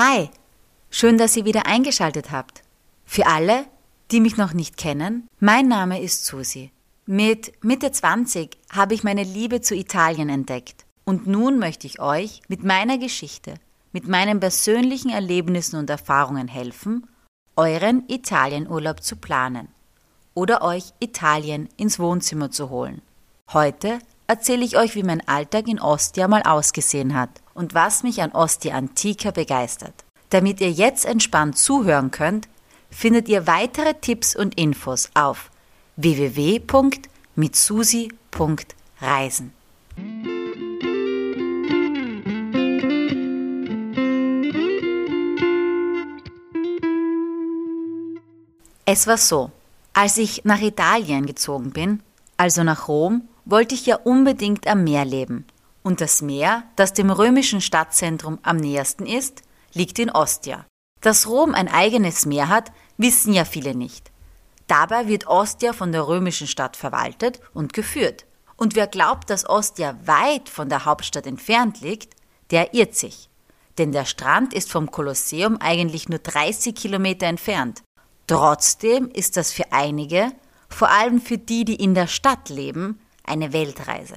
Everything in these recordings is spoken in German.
Hi, schön, dass ihr wieder eingeschaltet habt. Für alle, die mich noch nicht kennen, mein Name ist Susi. Mit Mitte 20 habe ich meine Liebe zu Italien entdeckt. Und nun möchte ich euch mit meiner Geschichte, mit meinen persönlichen Erlebnissen und Erfahrungen helfen, euren Italienurlaub zu planen oder euch Italien ins Wohnzimmer zu holen. Heute erzähle ich euch, wie mein Alltag in Ostia mal ausgesehen hat und was mich an Ostia Antica begeistert. Damit ihr jetzt entspannt zuhören könnt, findet ihr weitere Tipps und Infos auf www.mitsusi.reisen. Es war so, als ich nach Italien gezogen bin, also nach Rom, wollte ich ja unbedingt am Meer leben. Und das Meer, das dem römischen Stadtzentrum am nähersten ist, liegt in Ostia. Dass Rom ein eigenes Meer hat, wissen ja viele nicht. Dabei wird Ostia von der römischen Stadt verwaltet und geführt. Und wer glaubt, dass Ostia weit von der Hauptstadt entfernt liegt, der irrt sich. Denn der Strand ist vom Kolosseum eigentlich nur 30 Kilometer entfernt. Trotzdem ist das für einige, vor allem für die, die in der Stadt leben, eine Weltreise.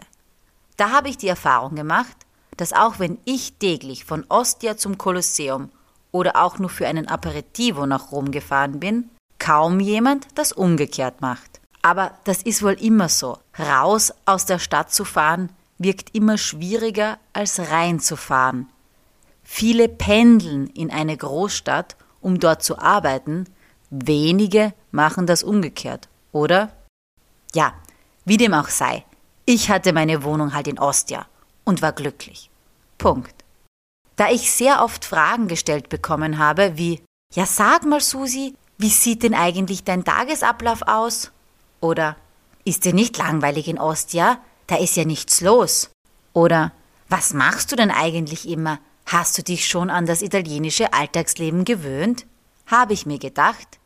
Da habe ich die Erfahrung gemacht, dass auch wenn ich täglich von Ostia zum Kolosseum oder auch nur für einen Aperitivo nach Rom gefahren bin, kaum jemand das umgekehrt macht. Aber das ist wohl immer so. Raus aus der Stadt zu fahren wirkt immer schwieriger als reinzufahren. Viele pendeln in eine Großstadt, um dort zu arbeiten, wenige machen das umgekehrt, oder? Ja, wie dem auch sei, ich hatte meine Wohnung halt in Ostia und war glücklich. Punkt. Da ich sehr oft Fragen gestellt bekommen habe, wie Ja, sag mal, Susi, wie sieht denn eigentlich dein Tagesablauf aus? Oder Ist dir nicht langweilig in Ostia? Da ist ja nichts los. Oder Was machst du denn eigentlich immer? Hast du dich schon an das italienische Alltagsleben gewöhnt? Habe ich mir gedacht.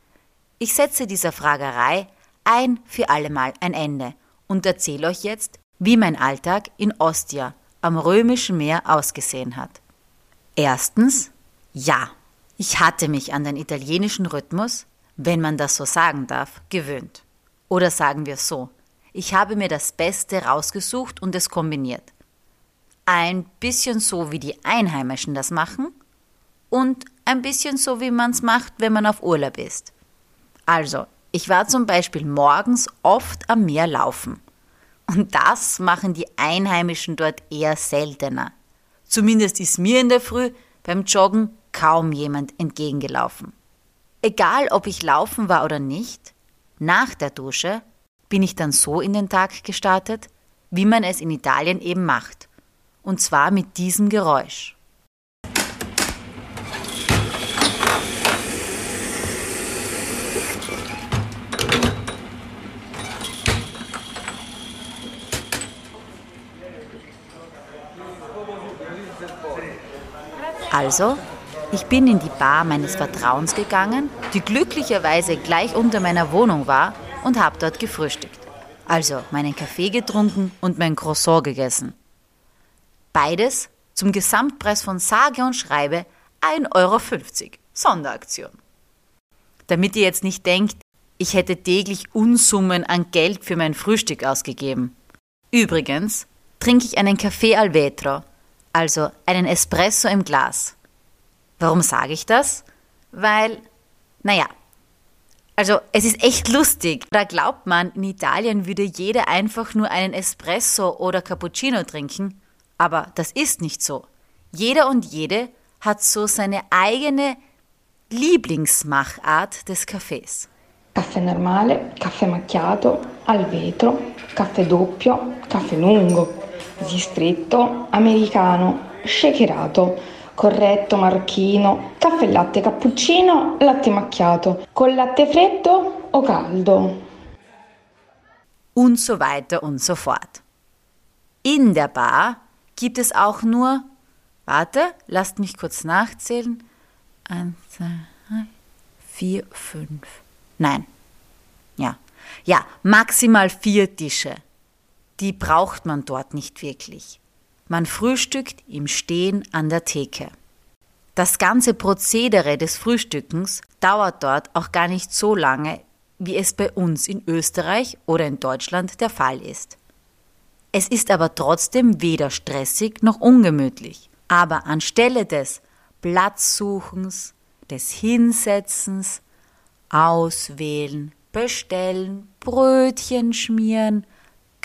Ich setze dieser Fragerei ein für allemal ein Ende und erzähle euch jetzt, wie mein Alltag in Ostia am Römischen Meer ausgesehen hat. Erstens, ja, ich hatte mich an den italienischen Rhythmus, wenn man das so sagen darf, gewöhnt. Oder sagen wir so, ich habe mir das Beste rausgesucht und es kombiniert. Ein bisschen so, wie die Einheimischen das machen und ein bisschen so, wie man es macht, wenn man auf Urlaub ist. Also, ich war zum Beispiel morgens oft am Meer laufen. Und das machen die Einheimischen dort eher seltener. Zumindest ist mir in der Früh beim Joggen kaum jemand entgegengelaufen. Egal, ob ich laufen war oder nicht, nach der Dusche bin ich dann so in den Tag gestartet, wie man es in Italien eben macht. Und zwar mit diesem Geräusch. Also, ich bin in die Bar meines Vertrauens gegangen, die glücklicherweise gleich unter meiner Wohnung war, und habe dort gefrühstückt. Also meinen Kaffee getrunken und mein Croissant gegessen. Beides zum Gesamtpreis von sage und schreibe 1,50 Euro. Sonderaktion. Damit ihr jetzt nicht denkt, ich hätte täglich Unsummen an Geld für mein Frühstück ausgegeben. Übrigens trinke ich einen Kaffee al vetro, also einen Espresso im Glas. Warum sage ich das? Weil, naja, also es ist echt lustig. Da glaubt man, in Italien würde jeder einfach nur einen Espresso oder Cappuccino trinken, aber das ist nicht so. Jeder und jede hat so seine eigene Lieblingsmachart des Kaffees. Caffè normale, caffè macchiato, al vetro, caffè doppio, caffè lungo, stretto, americano, shakerato, corretto, marchino, caffè latte cappuccino, latte macchiato, con latte freddo o caldo. Und so weiter und so fort. In der Bar gibt es auch nur, warte, lasst mich kurz nachzählen, eins, zwei, drei, vier, fünf, nein, ja, ja, maximal vier Tische. Die braucht man dort nicht wirklich. Man frühstückt im Stehen an der Theke. Das ganze Prozedere des Frühstückens dauert dort auch gar nicht so lange, wie es bei uns in Österreich oder in Deutschland der Fall ist. Es ist aber trotzdem weder stressig noch ungemütlich. Aber anstelle des Platzsuchens, des Hinsetzens, Auswählen, Bestellen, Brötchen schmieren,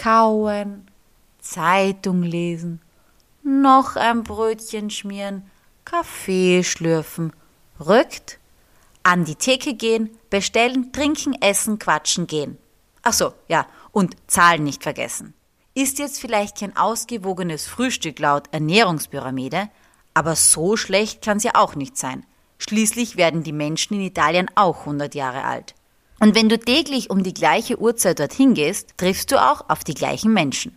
kauen, Zeitung lesen, noch ein Brötchen schmieren, Kaffee schlürfen, rückt, an die Theke gehen, bestellen, trinken, essen, quatschen, gehen. Ach so, ja, und Zahlen nicht vergessen. Ist jetzt vielleicht kein ausgewogenes Frühstück laut Ernährungspyramide, aber so schlecht kann's ja auch nicht sein. Schließlich werden die Menschen in Italien auch 100 Jahre alt. Und wenn du täglich um die gleiche Uhrzeit dorthin gehst, triffst du auch auf die gleichen Menschen.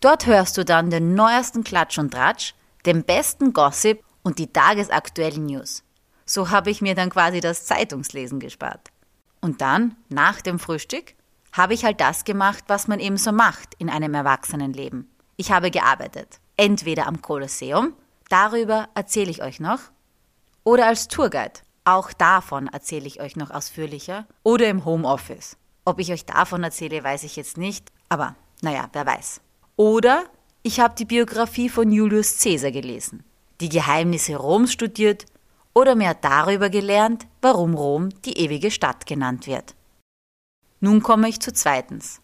Dort hörst du dann den neuesten Klatsch und Tratsch, den besten Gossip und die tagesaktuellen News. So habe ich mir dann quasi das Zeitungslesen gespart. Und dann, nach dem Frühstück, habe ich halt das gemacht, was man eben so macht in einem Erwachsenenleben. Ich habe gearbeitet. Entweder am Kolosseum, darüber erzähle ich euch noch, oder als Tourguide. Auch davon erzähle ich euch noch ausführlicher. Oder im Homeoffice. Ob ich euch davon erzähle, weiß ich jetzt nicht, aber naja, wer weiß. Oder ich habe die Biografie von Julius Caesar gelesen, die Geheimnisse Roms studiert oder mehr darüber gelernt, warum Rom die ewige Stadt genannt wird. Nun komme ich zu zweitens.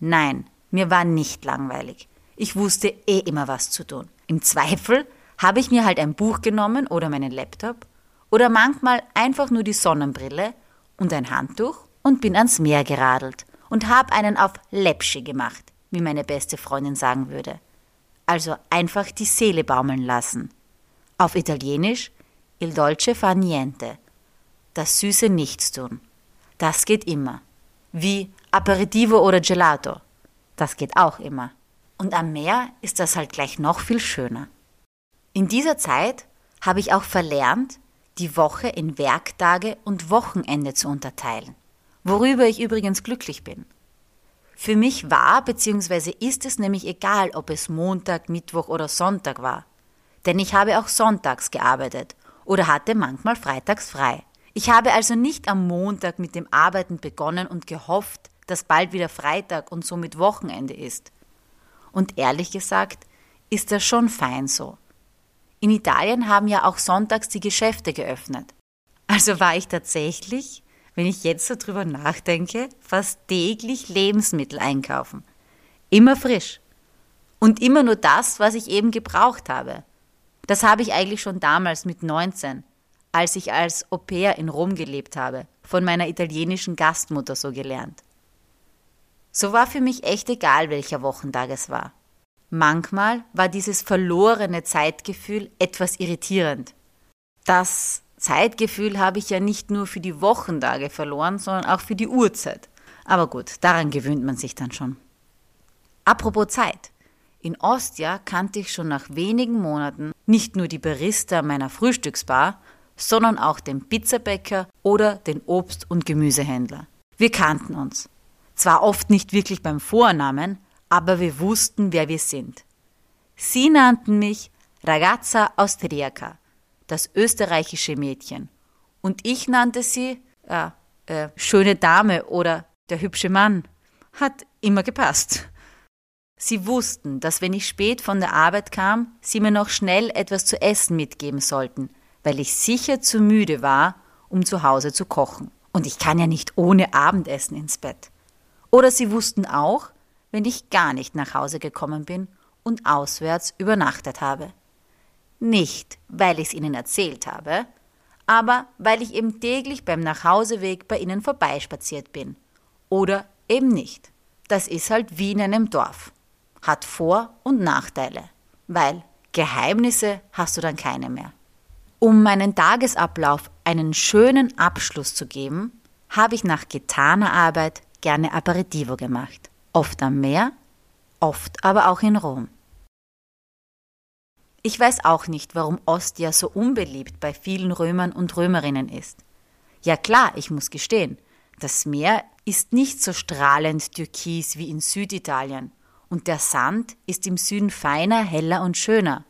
Nein, mir war nicht langweilig. Ich wusste eh immer was zu tun. Im Zweifel habe ich mir halt ein Buch genommen oder meinen Laptop oder manchmal einfach nur die Sonnenbrille und ein Handtuch und bin ans Meer geradelt und habe einen auf Läppsche gemacht wie meine beste Freundin sagen würde. Also einfach die Seele baumeln lassen. Auf Italienisch il dolce fa niente. Das süße Nichtstun. Das geht immer. Wie Aperitivo oder Gelato. Das geht auch immer. Und am Meer ist das halt gleich noch viel schöner. In dieser Zeit habe ich auch verlernt, die Woche in Werktage und Wochenende zu unterteilen, worüber ich übrigens glücklich bin. Für mich war bzw. ist es nämlich egal, ob es Montag, Mittwoch oder Sonntag war. Denn ich habe auch sonntags gearbeitet oder hatte manchmal freitags frei. Ich habe also nicht am Montag mit dem Arbeiten begonnen und gehofft, dass bald wieder Freitag und somit Wochenende ist. Und ehrlich gesagt, ist das schon fein so. In Italien haben ja auch sonntags die Geschäfte geöffnet. Also war ich tatsächlich wenn ich jetzt so drüber nachdenke, fast täglich Lebensmittel einkaufen. Immer frisch. Und immer nur das, was ich eben gebraucht habe. Das habe ich eigentlich schon damals mit 19, als ich als Au pair in Rom gelebt habe, von meiner italienischen Gastmutter so gelernt. So war für mich echt egal, welcher Wochentag es war. Manchmal war dieses verlorene Zeitgefühl etwas irritierend. Das Zeitgefühl habe ich ja nicht nur für die Wochentage verloren, sondern auch für die Uhrzeit. Aber gut, daran gewöhnt man sich dann schon. Apropos Zeit. In Ostia kannte ich schon nach wenigen Monaten nicht nur die Barista meiner Frühstücksbar, sondern auch den Pizzabäcker oder den Obst- und Gemüsehändler. Wir kannten uns. Zwar oft nicht wirklich beim Vornamen, aber wir wussten, wer wir sind. Sie nannten mich Ragazza Austriaca, das österreichische Mädchen. Und ich nannte sie ja, äh, schöne Dame oder der hübsche Mann. Hat immer gepasst. Sie wussten, dass wenn ich spät von der Arbeit kam, sie mir noch schnell etwas zu essen mitgeben sollten, weil ich sicher zu müde war, um zu Hause zu kochen. Und ich kann ja nicht ohne Abendessen ins Bett. Oder sie wussten auch, wenn ich gar nicht nach Hause gekommen bin und auswärts übernachtet habe. Nicht, weil ich es ihnen erzählt habe, aber weil ich eben täglich beim Nachhauseweg bei ihnen vorbeispaziert bin. Oder eben nicht. Das ist halt wie in einem Dorf. Hat Vor- und Nachteile, weil Geheimnisse hast du dann keine mehr. Um meinen Tagesablauf einen schönen Abschluss zu geben, habe ich nach getaner Arbeit gerne Aperitivo gemacht. Oft am Meer, oft aber auch in Rom. Ich weiß auch nicht, warum Ostia so unbeliebt bei vielen Römern und Römerinnen ist. Ja klar, ich muss gestehen, das Meer ist nicht so strahlend türkis wie in Süditalien und der Sand ist im Süden feiner, heller und schöner.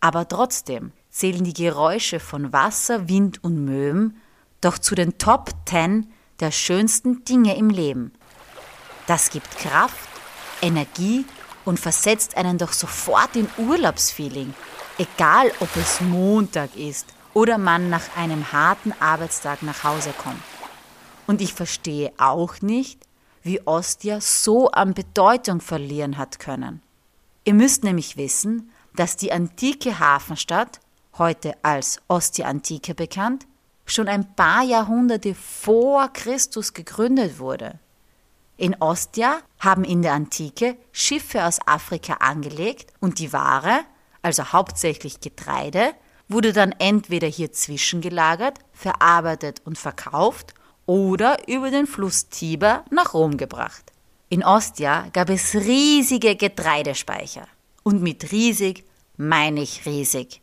Aber trotzdem, zählen die Geräusche von Wasser, Wind und Möwen doch zu den Top 10 der schönsten Dinge im Leben. Das gibt Kraft, Energie und versetzt einen doch sofort in Urlaubsfeeling, egal ob es Montag ist oder man nach einem harten Arbeitstag nach Hause kommt. Und ich verstehe auch nicht, wie Ostia so an Bedeutung verlieren hat können. Ihr müsst nämlich wissen, dass die antike Hafenstadt, heute als Ostia Antike bekannt, schon ein paar Jahrhunderte vor Christus gegründet wurde. In Ostia haben in der Antike Schiffe aus Afrika angelegt und die Ware, also hauptsächlich Getreide, wurde dann entweder hier zwischengelagert, verarbeitet und verkauft oder über den Fluss Tiber nach Rom gebracht. In Ostia gab es riesige Getreidespeicher. Und mit riesig meine ich riesig.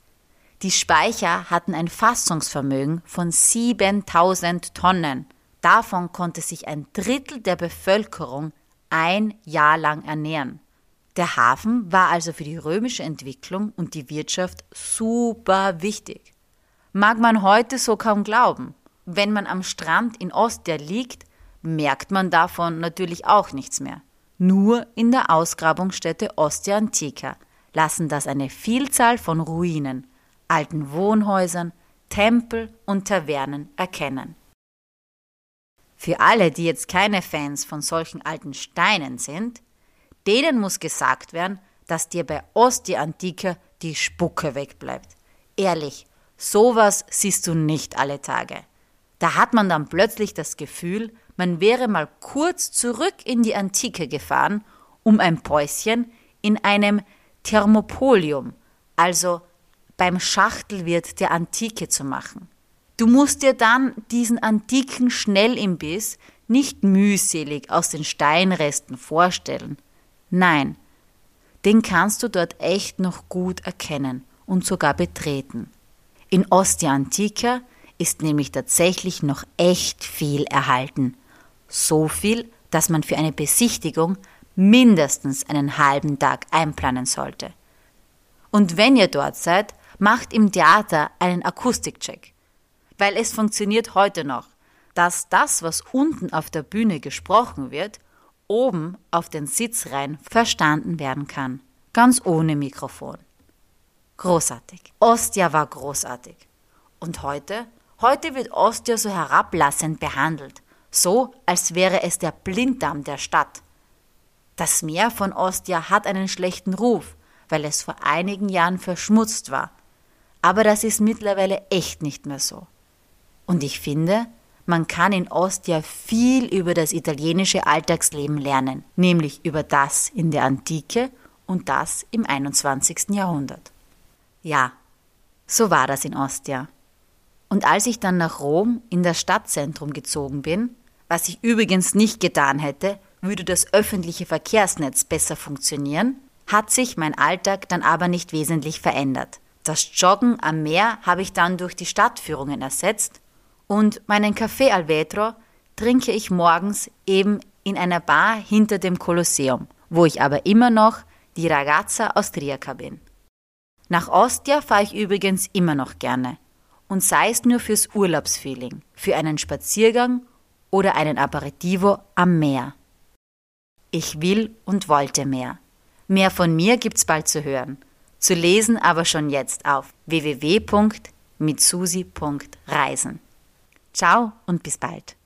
Die Speicher hatten ein Fassungsvermögen von 7000 Tonnen. Davon konnte sich ein Drittel der Bevölkerung ein Jahr lang ernähren. Der Hafen war also für die römische Entwicklung und die Wirtschaft super wichtig. Mag man heute so kaum glauben. Wenn man am Strand in Ostia liegt, merkt man davon natürlich auch nichts mehr. Nur in der Ausgrabungsstätte Ostia Antica lassen das eine Vielzahl von Ruinen, alten Wohnhäusern, Tempel und Tavernen erkennen. Für alle, die jetzt keine Fans von solchen alten Steinen sind, denen muss gesagt werden, dass dir bei Ostia Antica die Spucke wegbleibt. Ehrlich, sowas siehst du nicht alle Tage. Da hat man dann plötzlich das Gefühl, man wäre mal kurz zurück in die Antike gefahren, um ein Päuschen in einem Thermopolium, also beim Schachtelwirt der Antike zu machen. Du musst dir dann diesen antiken Schnellimbiss nicht mühselig aus den Steinresten vorstellen. Nein, den kannst du dort echt noch gut erkennen und sogar betreten. In Ostia Antica ist nämlich tatsächlich noch echt viel erhalten. So viel, dass man für eine Besichtigung mindestens einen halben Tag einplanen sollte. Und wenn ihr dort seid, macht im Theater einen Akustikcheck. Weil es funktioniert heute noch, dass das, was unten auf der Bühne gesprochen wird, oben auf den Sitzreihen verstanden werden kann. Ganz ohne Mikrofon. Großartig. Ostia war großartig. Und heute Heute wird Ostia so herablassend behandelt, so als wäre es der Blinddarm der Stadt. Das Meer von Ostia hat einen schlechten Ruf, weil es vor einigen Jahren verschmutzt war. Aber das ist mittlerweile echt nicht mehr so. Und ich finde, man kann in Ostia viel über das italienische Alltagsleben lernen, nämlich über das in der Antike und das im 21. Jahrhundert. Ja, so war das in Ostia. Und als ich dann nach Rom in das Stadtzentrum gezogen bin, was ich übrigens nicht getan hätte, würde das öffentliche Verkehrsnetz besser funktionieren, hat sich mein Alltag dann aber nicht wesentlich verändert. Das Joggen am Meer habe ich dann durch die Stadtführungen ersetzt und meinen Kaffee al vetro trinke ich morgens eben in einer Bar hinter dem Kolosseum, wo ich aber immer noch die Ragazza Austriaca bin. Nach Ostia fahre ich übrigens immer noch gerne und sei es nur fürs Urlaubsfeeling, für einen Spaziergang oder einen Aperitivo am Meer. Ich will und wollte mehr. Mehr von mir gibt's bald zu hören. Zu lesen aber schon jetzt auf www.mitsusi.reisen. Ciao und bis bald.